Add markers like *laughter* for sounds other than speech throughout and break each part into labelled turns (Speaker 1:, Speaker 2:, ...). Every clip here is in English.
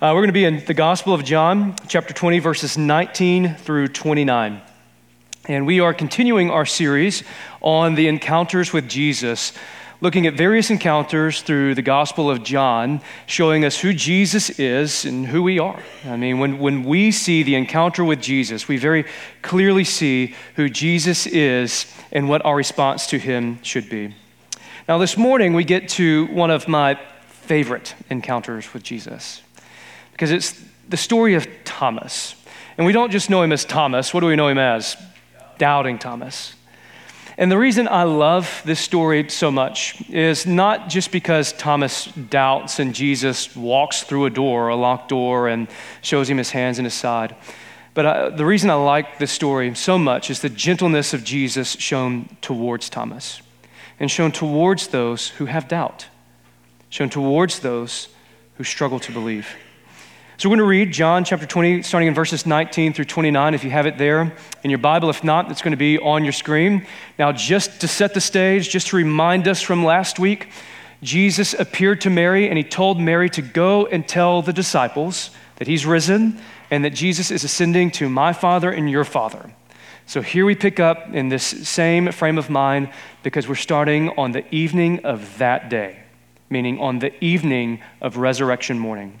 Speaker 1: Uh, we're going to be in the Gospel of John, chapter 20, verses 19 through 29. And we are continuing our series on the encounters with Jesus, looking at various encounters through the Gospel of John, showing us who Jesus is and who we are. I mean, when, when we see the encounter with Jesus, we very clearly see who Jesus is and what our response to him should be. Now, this morning, we get to one of my favorite encounters with Jesus because it's the story of Thomas. And we don't just know him as Thomas, what do we know him as? Doubting Thomas. And the reason I love this story so much is not just because Thomas doubts and Jesus walks through a door, a locked door, and shows him his hands and his side. But I, the reason I like this story so much is the gentleness of Jesus shown towards Thomas and shown towards those who have doubt, shown towards those who struggle to believe. So we're going to read John chapter 20, starting in verses 19 through 29, if you have it there in your Bible. If not, it's going to be on your screen. Now, just to set the stage, just to remind us from last week, Jesus appeared to Mary and he told Mary to go and tell the disciples that he's risen and that Jesus is ascending to my Father and your Father. So here we pick up in this same frame of mind because we're starting on the evening of that day, meaning on the evening of resurrection morning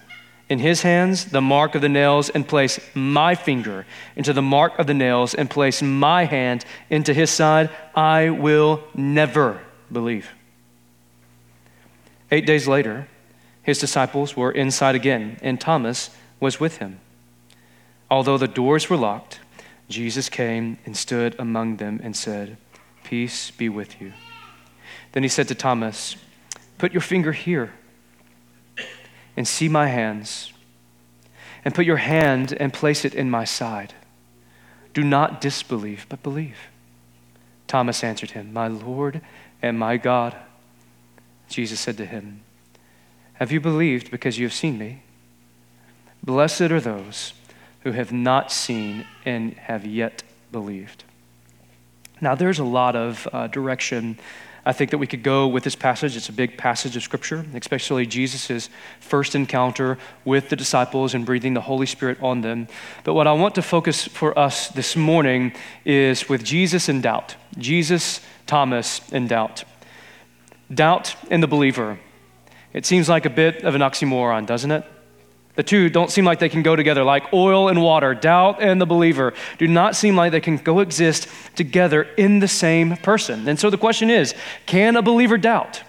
Speaker 1: in his hands the mark of the nails and place my finger into the mark of the nails and place my hand into his side, I will never believe. Eight days later, his disciples were inside again, and Thomas was with him. Although the doors were locked, Jesus came and stood among them and said, Peace be with you. Then he said to Thomas, Put your finger here and see my hands, and put your hand and place it in my side. Do not disbelieve, but believe. Thomas answered him, My Lord and my God. Jesus said to him, Have you believed because you have seen me? Blessed are those who have not seen and have yet believed. Now, there's a lot of uh, direction I think that we could go with this passage. It's a big passage of Scripture, especially Jesus' first encounter with the disciples and breathing the Holy Spirit on them. But what I want to focus for us this morning is with Jesus in doubt. Jesus, Thomas in doubt. Doubt in the believer. It seems like a bit of an oxymoron, doesn't it? The two don't seem like they can go together, like oil and water. Doubt and the believer do not seem like they can coexist together in the same person. And so the question is can a believer doubt?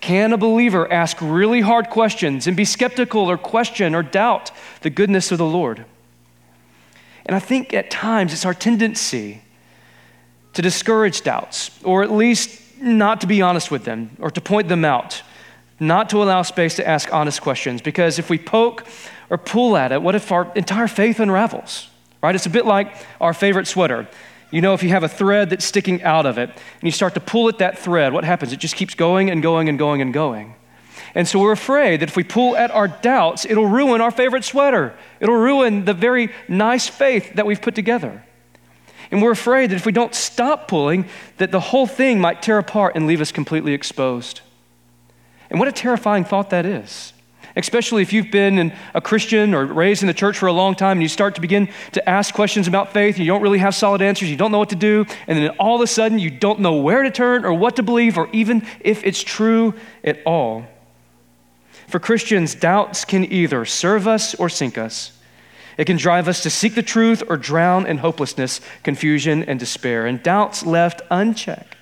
Speaker 1: Can a believer ask really hard questions and be skeptical or question or doubt the goodness of the Lord? And I think at times it's our tendency to discourage doubts, or at least not to be honest with them or to point them out not to allow space to ask honest questions because if we poke or pull at it, what if our entire faith unravels? Right? It's a bit like our favorite sweater. You know, if you have a thread that's sticking out of it and you start to pull at that thread, what happens? It just keeps going and going and going and going. And so we're afraid that if we pull at our doubts, it'll ruin our favorite sweater. It'll ruin the very nice faith that we've put together. And we're afraid that if we don't stop pulling, that the whole thing might tear apart and leave us completely exposed. And what a terrifying thought that is. Especially if you've been a Christian or raised in the church for a long time and you start to begin to ask questions about faith and you don't really have solid answers, you don't know what to do, and then all of a sudden you don't know where to turn or what to believe or even if it's true at all. For Christians, doubts can either serve us or sink us. It can drive us to seek the truth or drown in hopelessness, confusion, and despair. And doubts left unchecked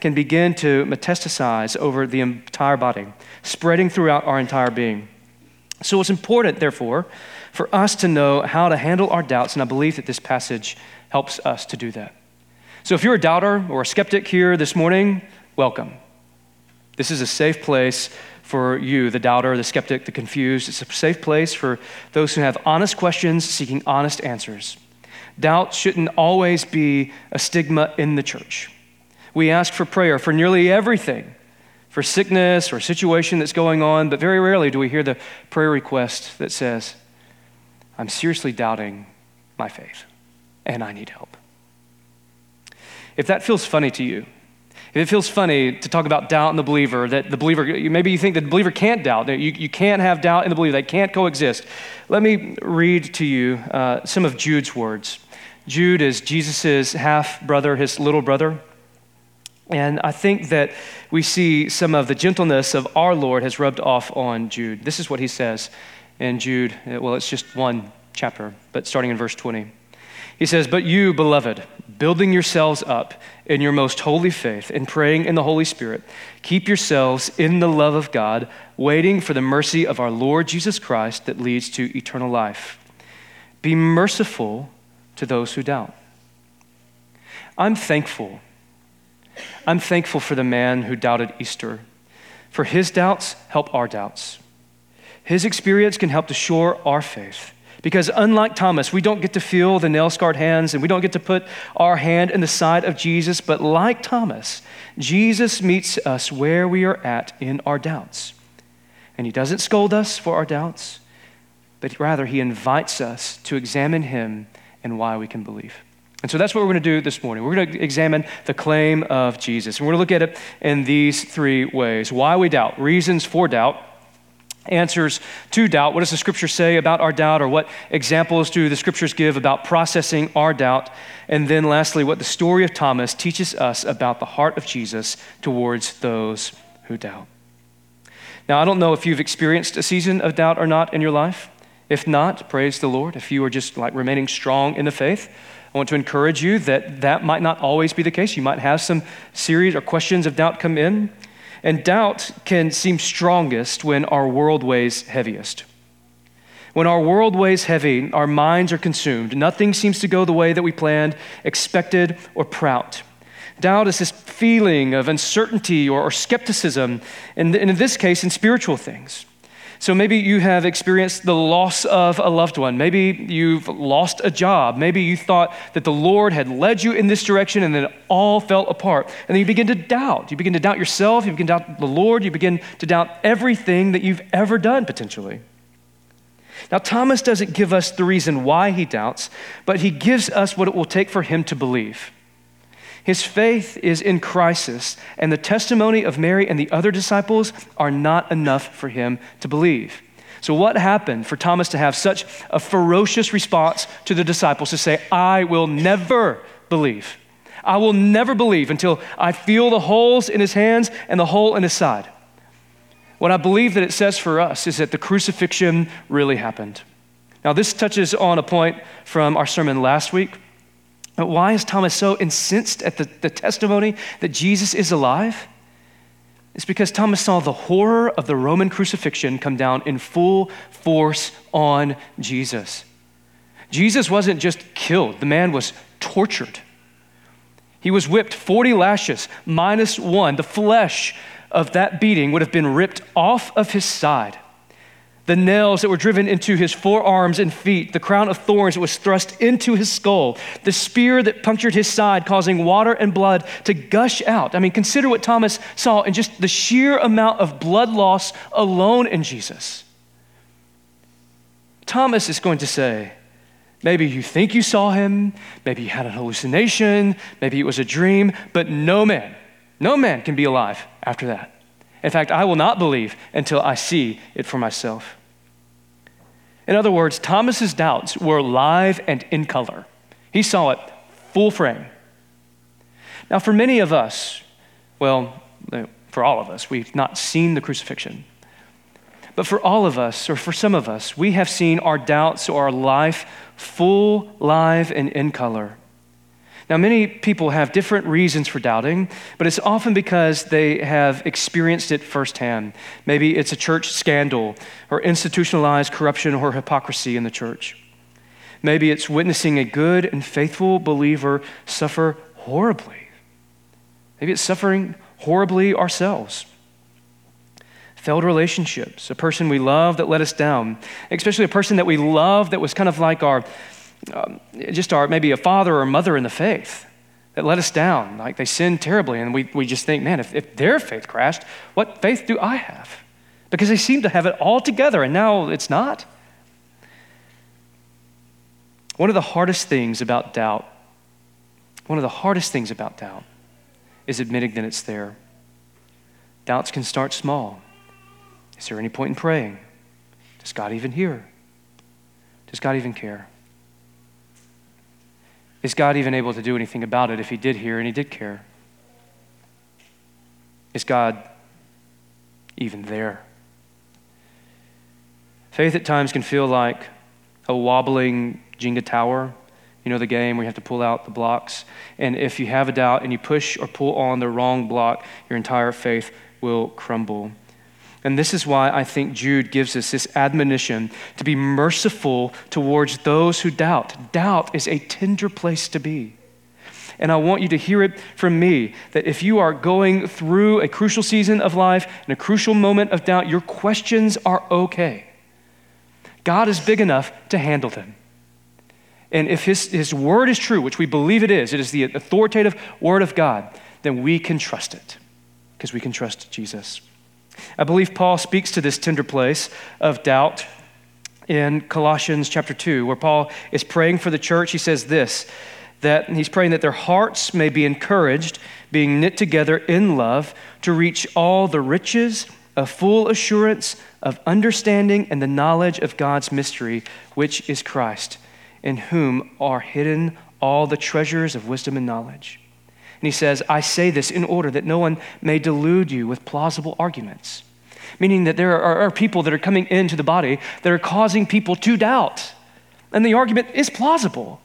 Speaker 1: can begin to metastasize over the entire body, spreading throughout our entire being. So it's important, therefore, for us to know how to handle our doubts, and I believe that this passage helps us to do that. So if you're a doubter or a skeptic here this morning, welcome. This is a safe place for you, the doubter, the skeptic, the confused. It's a safe place for those who have honest questions seeking honest answers. Doubt shouldn't always be a stigma in the church. We ask for prayer for nearly everything, for sickness or situation that's going on, but very rarely do we hear the prayer request that says, I'm seriously doubting my faith and I need help. If that feels funny to you, if it feels funny to talk about doubt in the believer, that the believer, maybe you think that the believer can't doubt, that you, you can't have doubt in the believer, they can't coexist. Let me read to you uh, some of Jude's words. Jude is Jesus' half brother, his little brother. And I think that we see some of the gentleness of our Lord has rubbed off on Jude. This is what he says in Jude. Uh, well, it's just one chapter, but starting in verse 20. He says, But you, beloved, building yourselves up in your most holy faith and praying in the Holy Spirit, keep yourselves in the love of God, waiting for the mercy of our Lord Jesus Christ that leads to eternal life. Be merciful to those who doubt. I'm thankful. I'm thankful for the man who doubted Easter. For his doubts help our doubts. His experience can help to shore our faith. Because unlike Thomas, we don't get to feel the nail scarred hands and we don't get to put our hand in the side of Jesus, but like Thomas, Jesus meets us where we are at in our doubts. And he doesn't scold us for our doubts, but rather he invites us to examine him and why we can believe. And so that's what we're going to do this morning. We're going to examine the claim of Jesus. And we're going to look at it in these three ways why we doubt, reasons for doubt answers to doubt. What does the scripture say about our doubt, or what examples do the scriptures give about processing our doubt? And then, lastly, what the story of Thomas teaches us about the heart of Jesus towards those who doubt. Now, I don't know if you've experienced a season of doubt or not in your life. If not, praise the Lord. If you are just like remaining strong in the faith, I want to encourage you that that might not always be the case. You might have some series or questions of doubt come in. And doubt can seem strongest when our world weighs heaviest. When our world weighs heavy, our minds are consumed. Nothing seems to go the way that we planned, expected, or proud. Doubt is this feeling of uncertainty or, or skepticism, and in this case, in spiritual things. So maybe you have experienced the loss of a loved one. Maybe you've lost a job. Maybe you thought that the Lord had led you in this direction and then it all fell apart. And then you begin to doubt. You begin to doubt yourself. You begin to doubt the Lord. You begin to doubt everything that you've ever done, potentially. Now, Thomas doesn't give us the reason why he doubts, but he gives us what it will take for him to believe. His faith is in crisis, and the testimony of Mary and the other disciples are not enough for him to believe. So, what happened for Thomas to have such a ferocious response to the disciples to say, I will never believe? I will never believe until I feel the holes in his hands and the hole in his side. What I believe that it says for us is that the crucifixion really happened. Now, this touches on a point from our sermon last week but why is Thomas so incensed at the, the testimony that Jesus is alive? It's because Thomas saw the horror of the Roman crucifixion come down in full force on Jesus. Jesus wasn't just killed, the man was tortured. He was whipped 40 lashes minus one. The flesh of that beating would have been ripped off of his side the nails that were driven into his forearms and feet, the crown of thorns that was thrust into his skull, the spear that punctured his side, causing water and blood to gush out. I mean, consider what Thomas saw in just the sheer amount of blood loss alone in Jesus. Thomas is going to say, Maybe you think you saw him, maybe you had an hallucination, maybe it was a dream, but no man, no man can be alive after that. In fact, I will not believe until I see it for myself. In other words, Thomas's doubts were live and in color. He saw it full frame. Now, for many of us, well, for all of us, we've not seen the crucifixion. But for all of us, or for some of us, we have seen our doubts or our life full, live, and in color. Now, many people have different reasons for doubting, but it's often because they have experienced it firsthand. Maybe it's a church scandal or institutionalized corruption or hypocrisy in the church. Maybe it's witnessing a good and faithful believer suffer horribly. Maybe it's suffering horribly ourselves. Failed relationships, a person we love that let us down, especially a person that we love that was kind of like our, um, just our, maybe a father or a mother in the faith that let us down. Like they sinned terribly, and we, we just think, man, if, if their faith crashed, what faith do I have? Because they seem to have it all together, and now it's not. One of the hardest things about doubt, one of the hardest things about doubt, is admitting that it's there. Doubts can start small. Is there any point in praying? Does God even hear? Does God even care? Is God even able to do anything about it if He did hear and He did care? Is God even there? Faith at times can feel like a wobbling Jenga tower. You know the game where you have to pull out the blocks. And if you have a doubt and you push or pull on the wrong block, your entire faith will crumble. And this is why I think Jude gives us this admonition to be merciful towards those who doubt. Doubt is a tender place to be. And I want you to hear it from me that if you are going through a crucial season of life and a crucial moment of doubt, your questions are okay. God is big enough to handle them. And if his, his word is true, which we believe it is, it is the authoritative word of God, then we can trust it because we can trust Jesus. I believe Paul speaks to this tender place of doubt in Colossians chapter 2, where Paul is praying for the church. He says this that he's praying that their hearts may be encouraged, being knit together in love, to reach all the riches of full assurance of understanding and the knowledge of God's mystery, which is Christ in whom are hidden all the treasures of wisdom and knowledge. And he says, I say this in order that no one may delude you with plausible arguments. Meaning that there are, are people that are coming into the body that are causing people to doubt. And the argument is plausible.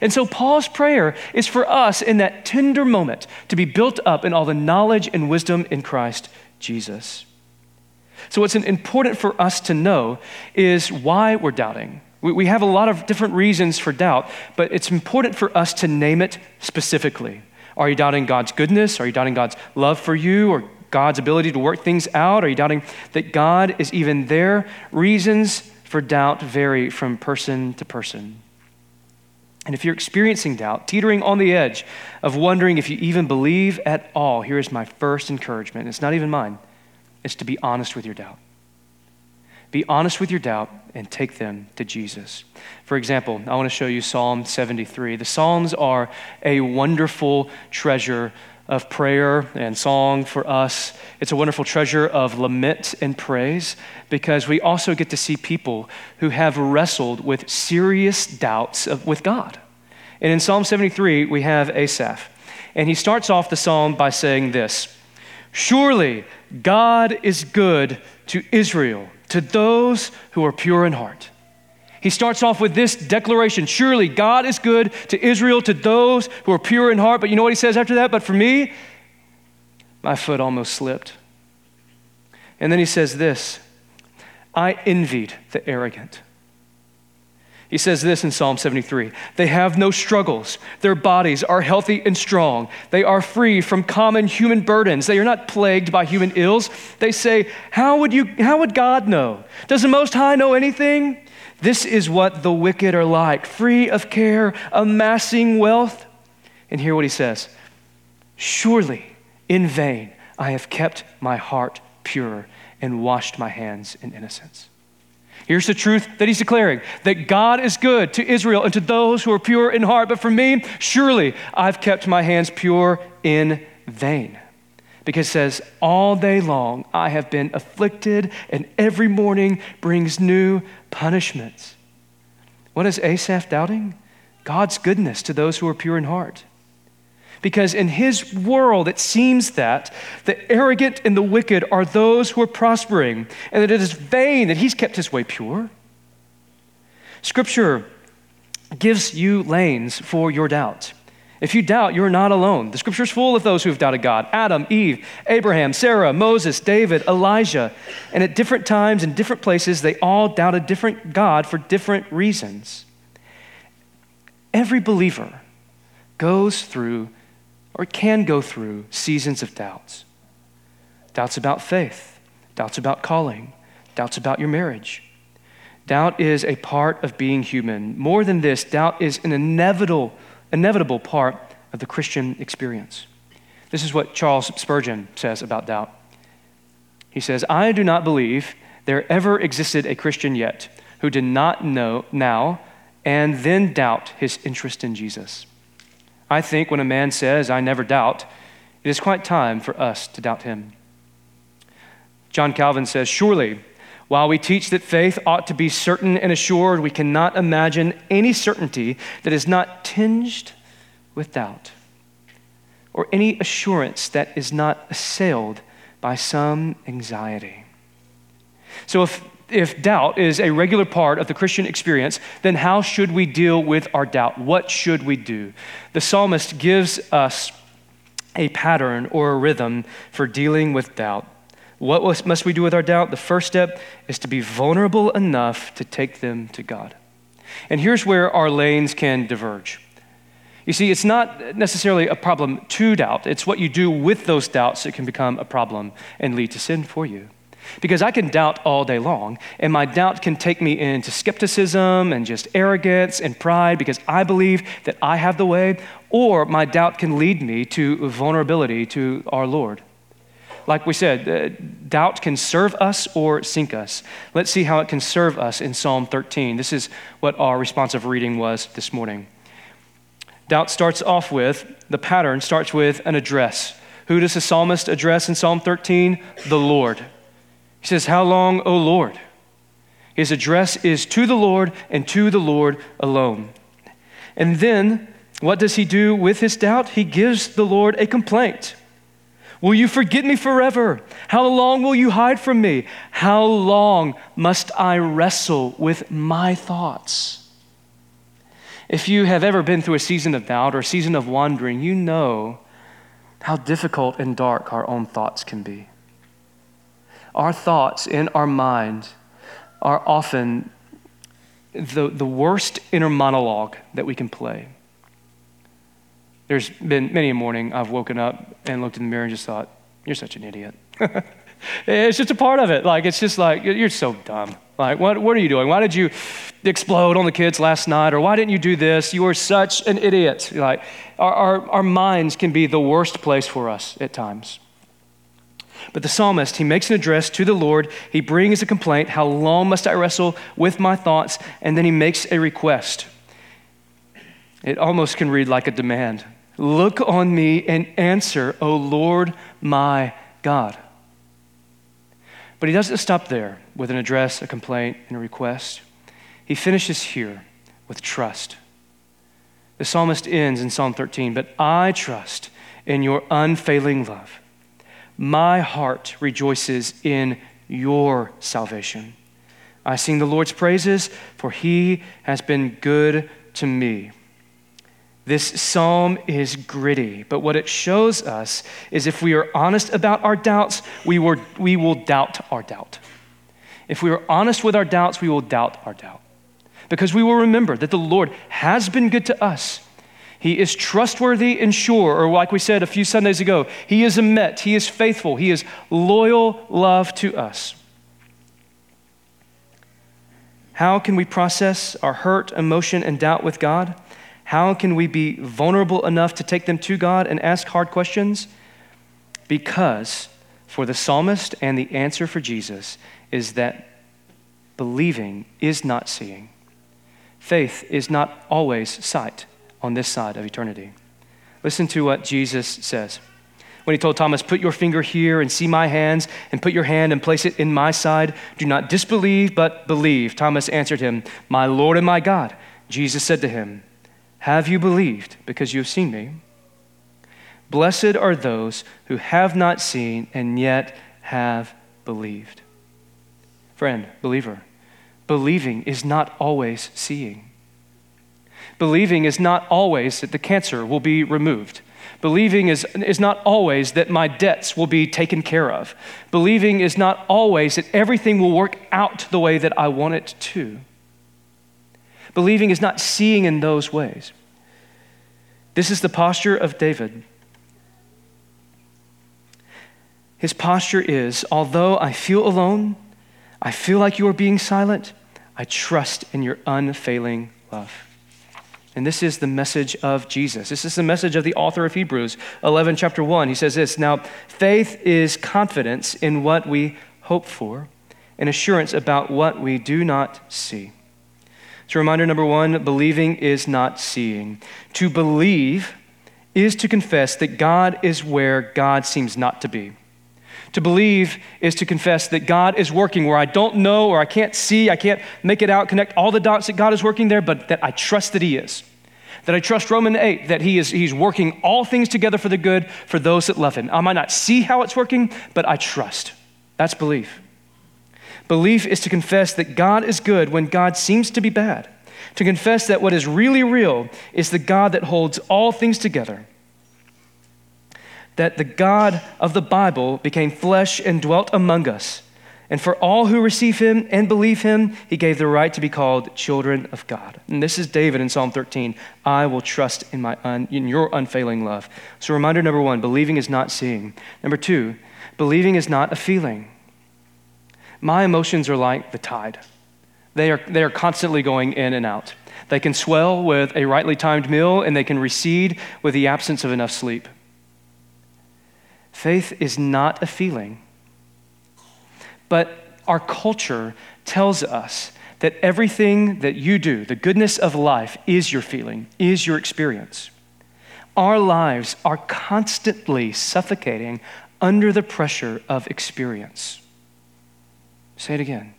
Speaker 1: And so, Paul's prayer is for us in that tender moment to be built up in all the knowledge and wisdom in Christ Jesus. So, what's important for us to know is why we're doubting. We, we have a lot of different reasons for doubt, but it's important for us to name it specifically. Are you doubting God's goodness? Are you doubting God's love for you or God's ability to work things out? Are you doubting that God is even there? Reasons for doubt vary from person to person. And if you're experiencing doubt, teetering on the edge of wondering if you even believe at all, here is my first encouragement. It's not even mine, it's to be honest with your doubt. Be honest with your doubt and take them to Jesus. For example, I want to show you Psalm 73. The Psalms are a wonderful treasure of prayer and song for us. It's a wonderful treasure of lament and praise because we also get to see people who have wrestled with serious doubts of, with God. And in Psalm 73, we have Asaph. And he starts off the psalm by saying this Surely God is good to Israel to those who are pure in heart. He starts off with this declaration Surely God is good to Israel, to those who are pure in heart. But you know what he says after that? But for me, my foot almost slipped. And then he says this I envied the arrogant. He says this in Psalm 73 They have no struggles. Their bodies are healthy and strong. They are free from common human burdens. They are not plagued by human ills. They say, How would, you, how would God know? Does the Most High know anything? This is what the wicked are like, free of care, amassing wealth. And hear what he says Surely in vain I have kept my heart pure and washed my hands in innocence. Here's the truth that he's declaring that God is good to Israel and to those who are pure in heart. But for me, surely I've kept my hands pure in vain. Because it says, All day long I have been afflicted, and every morning brings new punishments. What is Asaph doubting? God's goodness to those who are pure in heart. Because in his world, it seems that the arrogant and the wicked are those who are prospering, and that it is vain that he's kept his way pure. Scripture gives you lanes for your doubt. If you doubt, you're not alone. The scripture is full of those who have doubted God Adam, Eve, Abraham, Sarah, Moses, David, Elijah. And at different times and different places, they all doubted different God for different reasons. Every believer goes through or can go through seasons of doubts doubts about faith, doubts about calling, doubts about your marriage. Doubt is a part of being human. More than this, doubt is an inevitable inevitable part of the Christian experience. This is what Charles Spurgeon says about doubt. He says, I do not believe there ever existed a Christian yet who did not know now and then doubt his interest in Jesus. I think when a man says, I never doubt, it is quite time for us to doubt him. John Calvin says, Surely, while we teach that faith ought to be certain and assured, we cannot imagine any certainty that is not tinged with doubt, or any assurance that is not assailed by some anxiety. So, if, if doubt is a regular part of the Christian experience, then how should we deal with our doubt? What should we do? The psalmist gives us a pattern or a rhythm for dealing with doubt. What must we do with our doubt? The first step is to be vulnerable enough to take them to God. And here's where our lanes can diverge. You see, it's not necessarily a problem to doubt, it's what you do with those doubts that can become a problem and lead to sin for you. Because I can doubt all day long, and my doubt can take me into skepticism and just arrogance and pride because I believe that I have the way, or my doubt can lead me to vulnerability to our Lord. Like we said, uh, doubt can serve us or sink us. Let's see how it can serve us in Psalm 13. This is what our responsive reading was this morning. Doubt starts off with, the pattern starts with an address. Who does the psalmist address in Psalm 13? The Lord. He says, How long, O Lord? His address is to the Lord and to the Lord alone. And then, what does he do with his doubt? He gives the Lord a complaint. Will you forget me forever? How long will you hide from me? How long must I wrestle with my thoughts? If you have ever been through a season of doubt or a season of wandering, you know how difficult and dark our own thoughts can be. Our thoughts in our mind are often the, the worst inner monologue that we can play. There's been many a morning I've woken up and looked in the mirror and just thought, you're such an idiot. *laughs* it's just a part of it. Like, it's just like, you're so dumb. Like, what, what are you doing? Why did you explode on the kids last night? Or why didn't you do this? You are such an idiot. Like, our, our, our minds can be the worst place for us at times. But the psalmist, he makes an address to the Lord. He brings a complaint How long must I wrestle with my thoughts? And then he makes a request. It almost can read like a demand. Look on me and answer, O Lord my God. But he doesn't stop there with an address, a complaint, and a request. He finishes here with trust. The psalmist ends in Psalm 13, but I trust in your unfailing love. My heart rejoices in your salvation. I sing the Lord's praises, for he has been good to me. This psalm is gritty, but what it shows us is if we are honest about our doubts, we, were, we will doubt our doubt. If we are honest with our doubts, we will doubt our doubt. Because we will remember that the Lord has been good to us. He is trustworthy and sure, or like we said a few Sundays ago, He is emet, He is faithful, He is loyal love to us. How can we process our hurt, emotion, and doubt with God? How can we be vulnerable enough to take them to God and ask hard questions? Because for the psalmist and the answer for Jesus is that believing is not seeing. Faith is not always sight on this side of eternity. Listen to what Jesus says. When he told Thomas, Put your finger here and see my hands, and put your hand and place it in my side, do not disbelieve, but believe. Thomas answered him, My Lord and my God. Jesus said to him, have you believed because you have seen me? Blessed are those who have not seen and yet have believed. Friend, believer, believing is not always seeing. Believing is not always that the cancer will be removed. Believing is, is not always that my debts will be taken care of. Believing is not always that everything will work out the way that I want it to. Believing is not seeing in those ways. This is the posture of David. His posture is although I feel alone, I feel like you are being silent, I trust in your unfailing love. And this is the message of Jesus. This is the message of the author of Hebrews 11, chapter 1. He says this Now, faith is confidence in what we hope for and assurance about what we do not see. So, reminder number one believing is not seeing. To believe is to confess that God is where God seems not to be. To believe is to confess that God is working where I don't know or I can't see, I can't make it out, connect all the dots that God is working there, but that I trust that He is. That I trust Romans 8, that he is, He's working all things together for the good for those that love Him. I might not see how it's working, but I trust. That's belief. Belief is to confess that God is good when God seems to be bad. To confess that what is really real is the God that holds all things together that the God of the Bible became flesh and dwelt among us. And for all who receive him and believe him, he gave the right to be called children of God. And this is David in Psalm 13. I will trust in, my un, in your unfailing love. So, reminder number one believing is not seeing. Number two, believing is not a feeling. My emotions are like the tide, they are, they are constantly going in and out. They can swell with a rightly timed meal, and they can recede with the absence of enough sleep. Faith is not a feeling. But our culture tells us that everything that you do, the goodness of life, is your feeling, is your experience. Our lives are constantly suffocating under the pressure of experience. Say it again.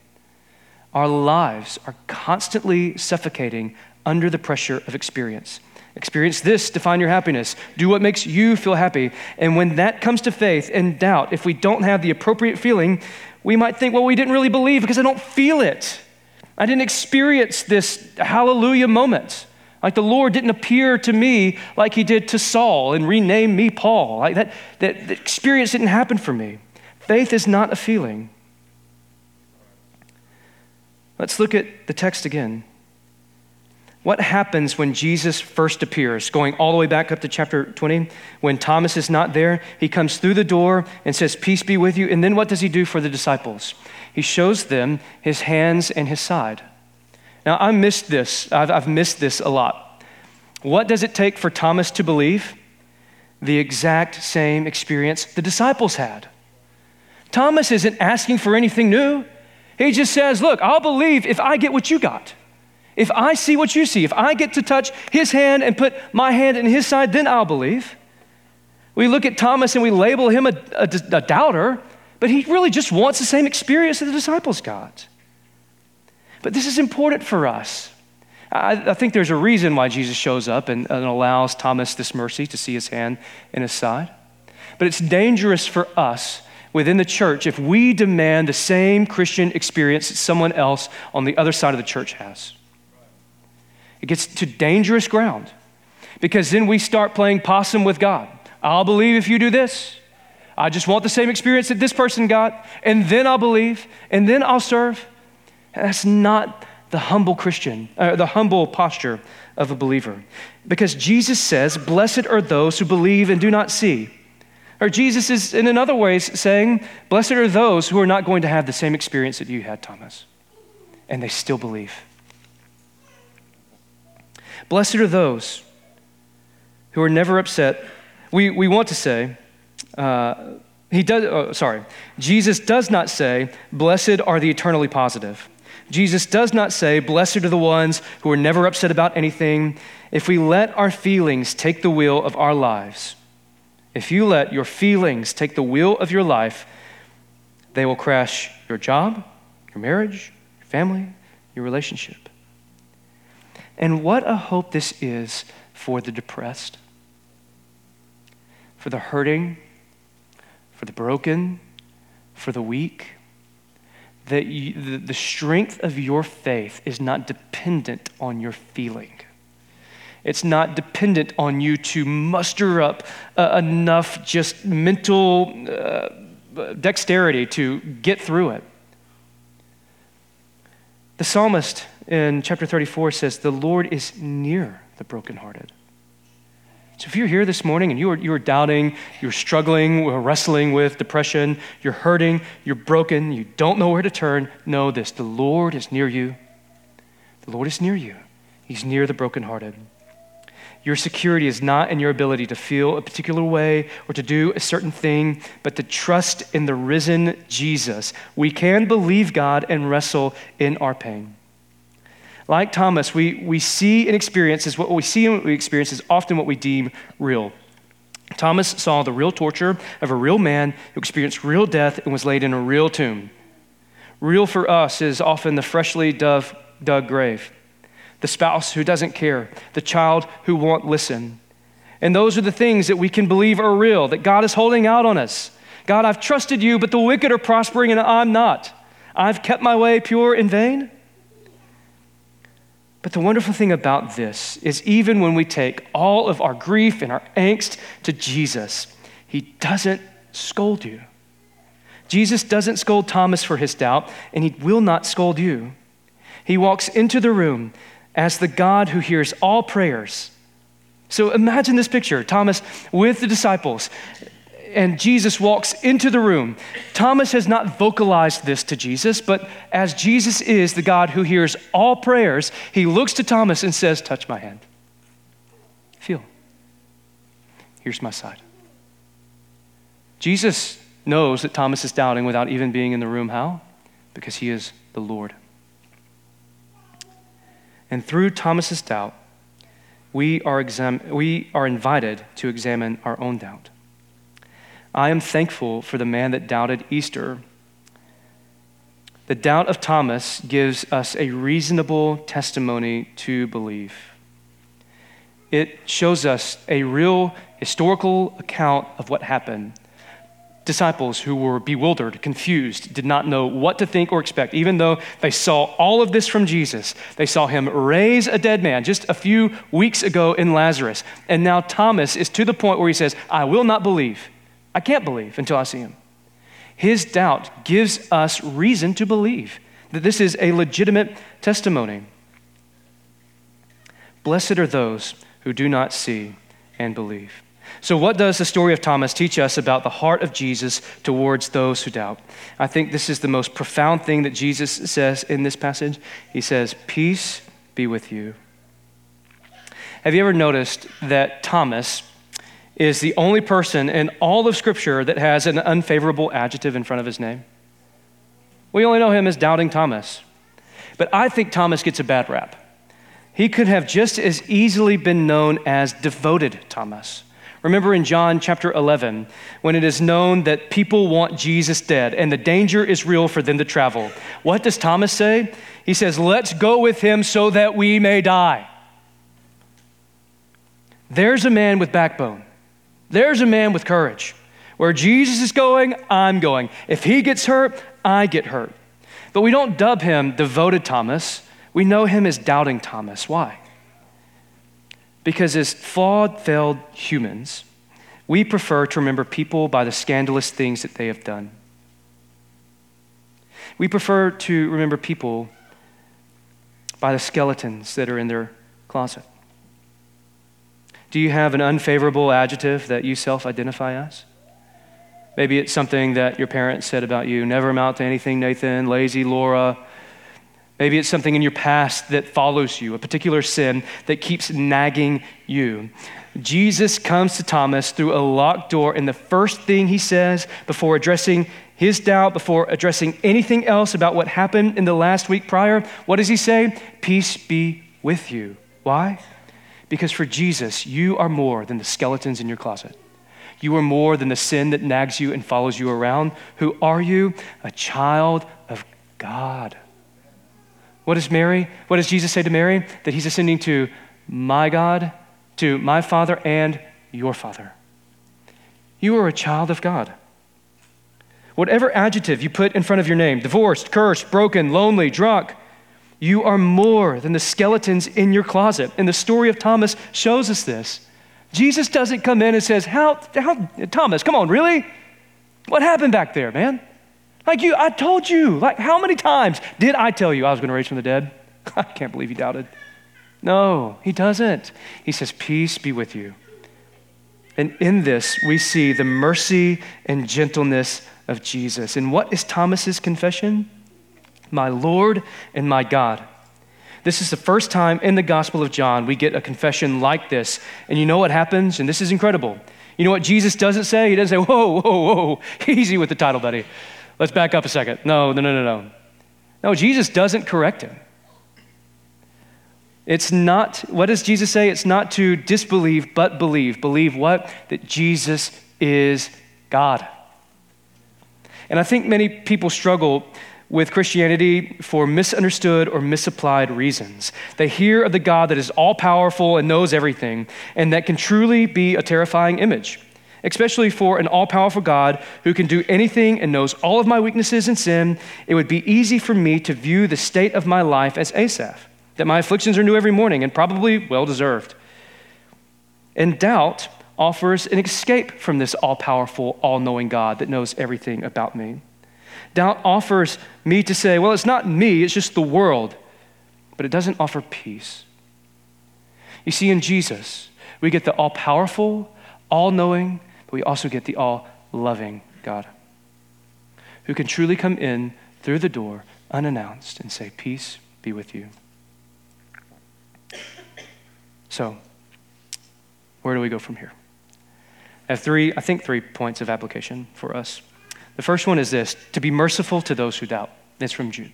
Speaker 1: Our lives are constantly suffocating under the pressure of experience. Experience this to find your happiness. Do what makes you feel happy. And when that comes to faith and doubt, if we don't have the appropriate feeling, we might think, well, we didn't really believe because I don't feel it. I didn't experience this hallelujah moment. Like the Lord didn't appear to me like he did to Saul and rename me Paul. Like that, that, that experience didn't happen for me. Faith is not a feeling. Let's look at the text again. What happens when Jesus first appears? Going all the way back up to chapter 20, when Thomas is not there, he comes through the door and says, Peace be with you. And then what does he do for the disciples? He shows them his hands and his side. Now, I missed this. I've, I've missed this a lot. What does it take for Thomas to believe? The exact same experience the disciples had. Thomas isn't asking for anything new. He just says, Look, I'll believe if I get what you got. If I see what you see, if I get to touch his hand and put my hand in his side, then I'll believe. We look at Thomas and we label him a, a, a doubter, but he really just wants the same experience that the disciples got. But this is important for us. I, I think there's a reason why Jesus shows up and, and allows Thomas this mercy to see his hand in his side. But it's dangerous for us within the church if we demand the same Christian experience that someone else on the other side of the church has. It gets to dangerous ground because then we start playing possum with God. I'll believe if you do this. I just want the same experience that this person got, and then I'll believe, and then I'll serve. that's not the humble Christian, uh, the humble posture of a believer. Because Jesus says, Blessed are those who believe and do not see. Or Jesus is, in another way, saying, Blessed are those who are not going to have the same experience that you had, Thomas, and they still believe. Blessed are those who are never upset. We, we want to say, uh, he does, oh, sorry, Jesus does not say, Blessed are the eternally positive. Jesus does not say, Blessed are the ones who are never upset about anything. If we let our feelings take the wheel of our lives, if you let your feelings take the wheel of your life, they will crash your job, your marriage, your family, your relationship. And what a hope this is for the depressed. for the hurting, for the broken, for the weak. That you, the, strength of your faith is not dependent on your feeling. It's not dependent on you to muster up uh, enough just mental uh, dexterity to get through it. The psalmist in chapter 34 says, The Lord is near the brokenhearted. So if you're here this morning and you are, you are doubting, you're struggling, uh, wrestling with depression, you're hurting, you're broken, you don't know where to turn, know this the Lord is near you. The Lord is near you. He's near the brokenhearted. Your security is not in your ability to feel a particular way or to do a certain thing, but to trust in the risen Jesus. We can believe God and wrestle in our pain. Like Thomas, we, we see and experience is what we see and what we experience is often what we deem real. Thomas saw the real torture of a real man who experienced real death and was laid in a real tomb. Real for us is often the freshly dug grave the spouse who doesn't care, the child who won't listen. And those are the things that we can believe are real, that God is holding out on us. God, I've trusted you, but the wicked are prospering and I'm not. I've kept my way pure in vain. But the wonderful thing about this is even when we take all of our grief and our angst to Jesus, he doesn't scold you. Jesus doesn't scold Thomas for his doubt, and he will not scold you. He walks into the room as the God who hears all prayers. So imagine this picture Thomas with the disciples, and Jesus walks into the room. Thomas has not vocalized this to Jesus, but as Jesus is the God who hears all prayers, he looks to Thomas and says, Touch my hand. Feel. Here's my side. Jesus knows that Thomas is doubting without even being in the room. How? Because he is the Lord. And through Thomas's doubt, we are, exam- we are invited to examine our own doubt. I am thankful for the man that doubted Easter. The doubt of Thomas gives us a reasonable testimony to believe. It shows us a real historical account of what happened disciples who were bewildered, confused, did not know what to think or expect, even though they saw all of this from Jesus. They saw him raise a dead man just a few weeks ago in Lazarus. And now Thomas is to the point where he says, I will not believe. I can't believe until I see him. His doubt gives us reason to believe that this is a legitimate testimony. Blessed are those who do not see and believe. So, what does the story of Thomas teach us about the heart of Jesus towards those who doubt? I think this is the most profound thing that Jesus says in this passage. He says, Peace be with you. Have you ever noticed that Thomas is the only person in all of Scripture that has an unfavorable adjective in front of his name? We only know him as Doubting Thomas. But I think Thomas gets a bad rap. He could have just as easily been known as Devoted Thomas Remember in John chapter 11, when it is known that people want Jesus dead and the danger is real for them to travel, what does Thomas say? He says, Let's go with him so that we may die. There's a man with backbone. There's a man with courage. Where Jesus is going, I'm going. If he gets hurt, I get hurt. But we don't dub him devoted Thomas. We know him as doubting Thomas. Why? Because as flawed, failed humans, we prefer to remember people by the scandalous things that they have done. We prefer to remember people by the skeletons that are in their closet. Do you have an unfavorable adjective that you self identify as? Maybe it's something that your parents said about you never amount to anything, Nathan, lazy, Laura, Maybe it's something in your past that follows you, a particular sin that keeps nagging you. Jesus comes to Thomas through a locked door, and the first thing he says before addressing his doubt, before addressing anything else about what happened in the last week prior, what does he say? Peace be with you. Why? Because for Jesus, you are more than the skeletons in your closet. You are more than the sin that nags you and follows you around. Who are you? A child of God. What does Mary, what does Jesus say to Mary? That he's ascending to my God, to my Father and your Father. You are a child of God. Whatever adjective you put in front of your name divorced, cursed, broken, lonely, drunk you are more than the skeletons in your closet. And the story of Thomas shows us this. Jesus doesn't come in and says, How, how Thomas, come on, really? What happened back there, man? Like you, I told you. Like, how many times did I tell you I was going to raise from the dead? *laughs* I can't believe you doubted. No, he doesn't. He says, Peace be with you. And in this, we see the mercy and gentleness of Jesus. And what is Thomas's confession? My Lord and my God. This is the first time in the Gospel of John we get a confession like this. And you know what happens? And this is incredible. You know what Jesus doesn't say? He doesn't say, Whoa, whoa, whoa, *laughs* easy with the title, buddy. Let's back up a second. No, no, no, no, no. No, Jesus doesn't correct him. It's not, what does Jesus say? It's not to disbelieve, but believe. Believe what? That Jesus is God. And I think many people struggle with Christianity for misunderstood or misapplied reasons. They hear of the God that is all powerful and knows everything, and that can truly be a terrifying image, especially for an all powerful God who can do anything and knows all of my weaknesses and sin. It would be easy for me to view the state of my life as Asaph that my afflictions are new every morning and probably well deserved. And doubt offers an escape from this all powerful, all knowing God that knows everything about me. Doubt offers me to say, well, it's not me, it's just the world. But it doesn't offer peace. You see, in Jesus, we get the all powerful, all knowing, but we also get the all loving God who can truly come in through the door unannounced and say, Peace be with you. So, where do we go from here? I have three, I think, three points of application for us. The first one is this to be merciful to those who doubt. It's from Jude.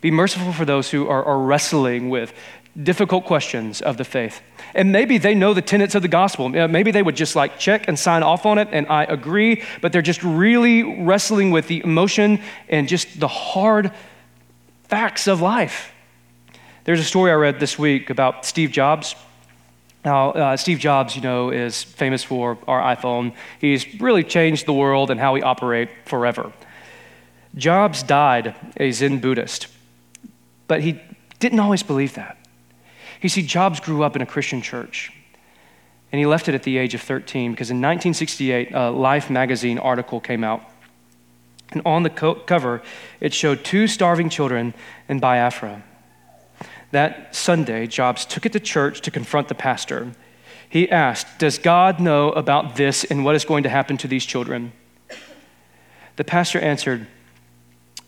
Speaker 1: Be merciful for those who are, are, wrestling with difficult questions of the faith. And maybe they know the tenets of the gospel. Maybe they would just like check and sign off on it, and I agree, but they're just really wrestling with the emotion and just the hard facts of life. There's a story I read this week about Steve Jobs. Now, uh, Steve Jobs, you know, is famous for our iPhone. He's really changed the world and how we operate forever. Jobs died a Zen Buddhist, but he didn't always believe that. You see, Jobs grew up in a Christian church, and he left it at the age of 13 because in 1968, a Life magazine article came out. And on the co- cover, it showed two starving children in Biafra. That Sunday, Jobs took it to church to confront the pastor. He asked, Does God know about this and what is going to happen to these children? The pastor answered,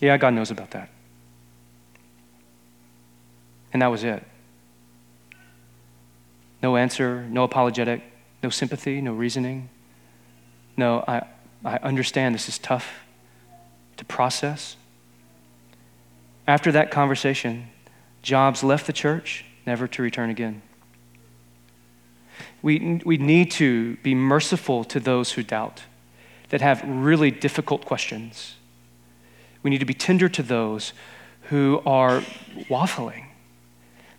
Speaker 1: Yeah, God knows about that. And that was it. No answer, no apologetic, no sympathy, no reasoning. No, I, I understand this is tough to process. After that conversation, Jobs left the church, never to return again. We, we need to be merciful to those who doubt, that have really difficult questions. We need to be tender to those who are waffling.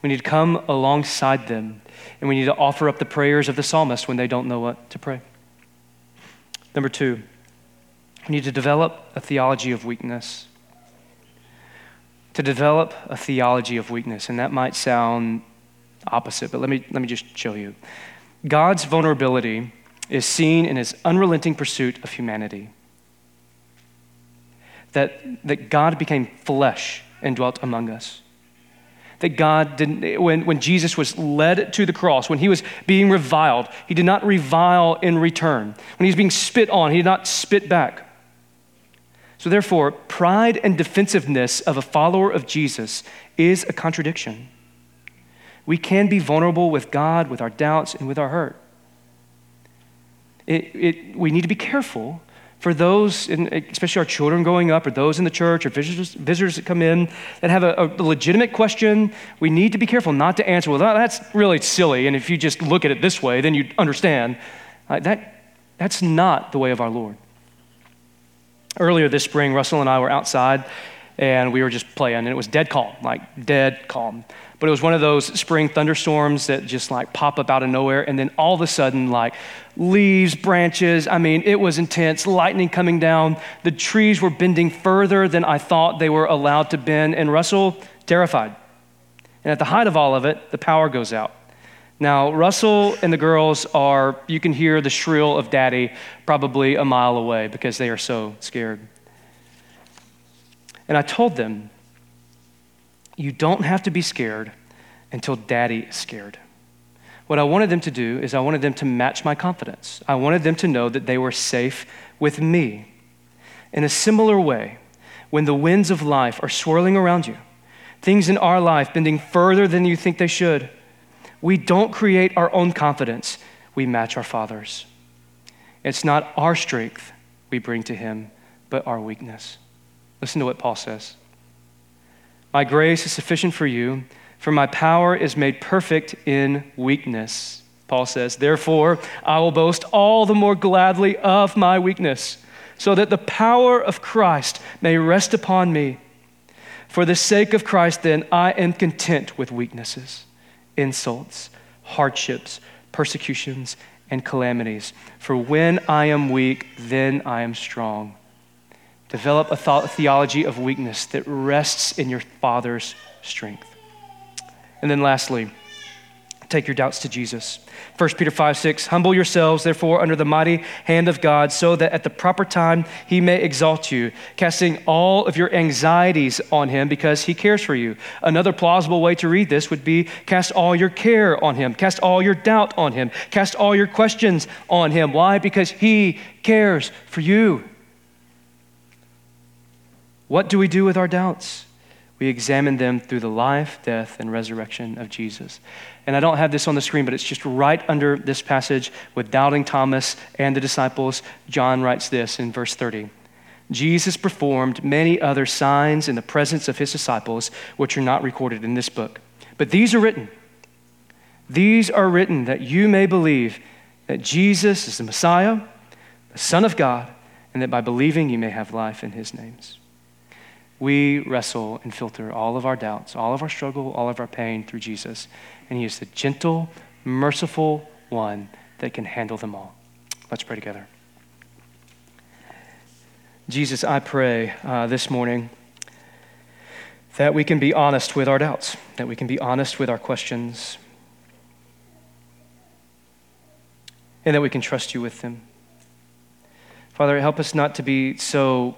Speaker 1: We need to come alongside them, and we need to offer up the prayers of the psalmist when they don't know what to pray. Number two, we need to develop a theology of weakness to develop a theology of weakness. And that might sound opposite, but let me, let me just show you. God's vulnerability is seen in his unrelenting pursuit of humanity. That, that God became flesh and dwelt among us. That God didn't, when, when Jesus was led to the cross, when he was being reviled, he did not revile in return. When he was being spit on, he did not spit back. So, therefore, pride and defensiveness of a follower of Jesus is a contradiction. We can be vulnerable with God, with our doubts, and with our hurt. It, it, we need to be careful for those, especially our children growing up, or those in the church, or visitors, visitors that come in that have a, a, legitimate question. We need to be careful not to answer, well, that's really silly. And if you just look at it this way, then you understand. Uh, that, that's not the way of our Lord. Earlier this spring, Russell and I were outside, and we were just playing, and it was dead calm, like dead calm. But it was one of those spring thunderstorms that just like pop up out of nowhere, and then all of a sudden, like leaves, branches, I mean, it was intense, lightning coming down. The trees were bending further than I thought they were allowed to bend, and Russell, terrified. And at the height of all of it, the power goes out. Now, Russell and the girls are, you can hear the shrill of daddy probably a mile away because they are so scared. And I told them, you don't have to be scared until daddy is scared. What I wanted them to do is I wanted them to match my confidence. I wanted them to know that they were safe with me. In a similar way, when the winds of life are swirling around you, things in our life bending further than you think they should, we don't create our own confidence, we match our Father's. It's not our strength we bring to Him, but our weakness. Listen to what Paul says My grace is sufficient for you, for my power is made perfect in weakness. Paul says, Therefore, I will boast all the more gladly of my weakness, so that the power of Christ may rest upon me. For the sake of Christ, then, I am content with weaknesses insults, hardships, persecutions, and calamities. For when I am weak, then I am strong. Develop a th- theology of weakness that rests in your Father's strength. And then lastly, take your doubts to Jesus. 1 Peter 5 6, humble yourselves, therefore, under the mighty hand of God, so that at the proper time he may exalt you, casting all of your anxieties on him because he cares for you. Another plausible way to read this would be cast all your care on him, cast all your doubt on him, cast all your questions on him. Why? Because he cares for you. What do we do with our doubts? We examine them through the life, death, and resurrection of Jesus. And I don't have this on the screen, but it's just right under this passage with doubting Thomas and the disciples. John writes this in verse 30. Jesus performed many other signs in the presence of his disciples, which are not recorded in this book. But these are written. These are written that you may believe that Jesus is the Messiah, the Son of God, and that by believing you may have life in his names. We wrestle and filter all of our doubts, all of our struggle, all of our pain through Jesus and He is the gentle, merciful one that can handle them all. Let's pray together. Jesus, I pray uh, this morning that we can be honest with our doubts, that we can be honest with our questions, and that we can trust you with them. Father, help us not to be so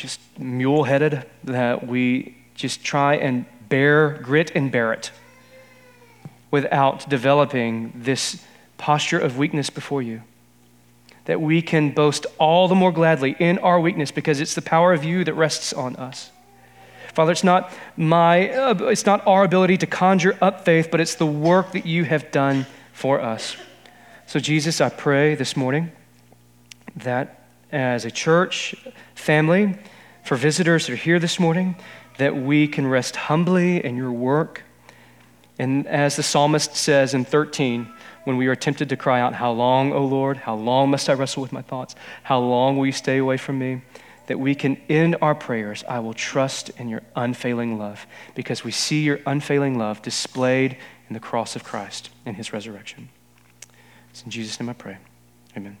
Speaker 1: just mule headed that we just try and bear grit and bear it without developing this posture of weakness before you. That we can boast all the more gladly in our weakness because it's the power of you that rests on us. Father, it's not my uh, it's not our ability to conjure up faith, but it's the work that you have done for us. So Jesus, I pray this morning that as a church family, for visitors that are here this morning, that we can rest humbly in your work and as the psalmist says in 13, when we are tempted to cry out, How long, O Lord? How long must I wrestle with my thoughts? How long will you stay away from me? That we can end our prayers, I will trust in your unfailing love, because we see your unfailing love displayed in the cross of Christ and his resurrection. It's in Jesus' name I pray. Amen.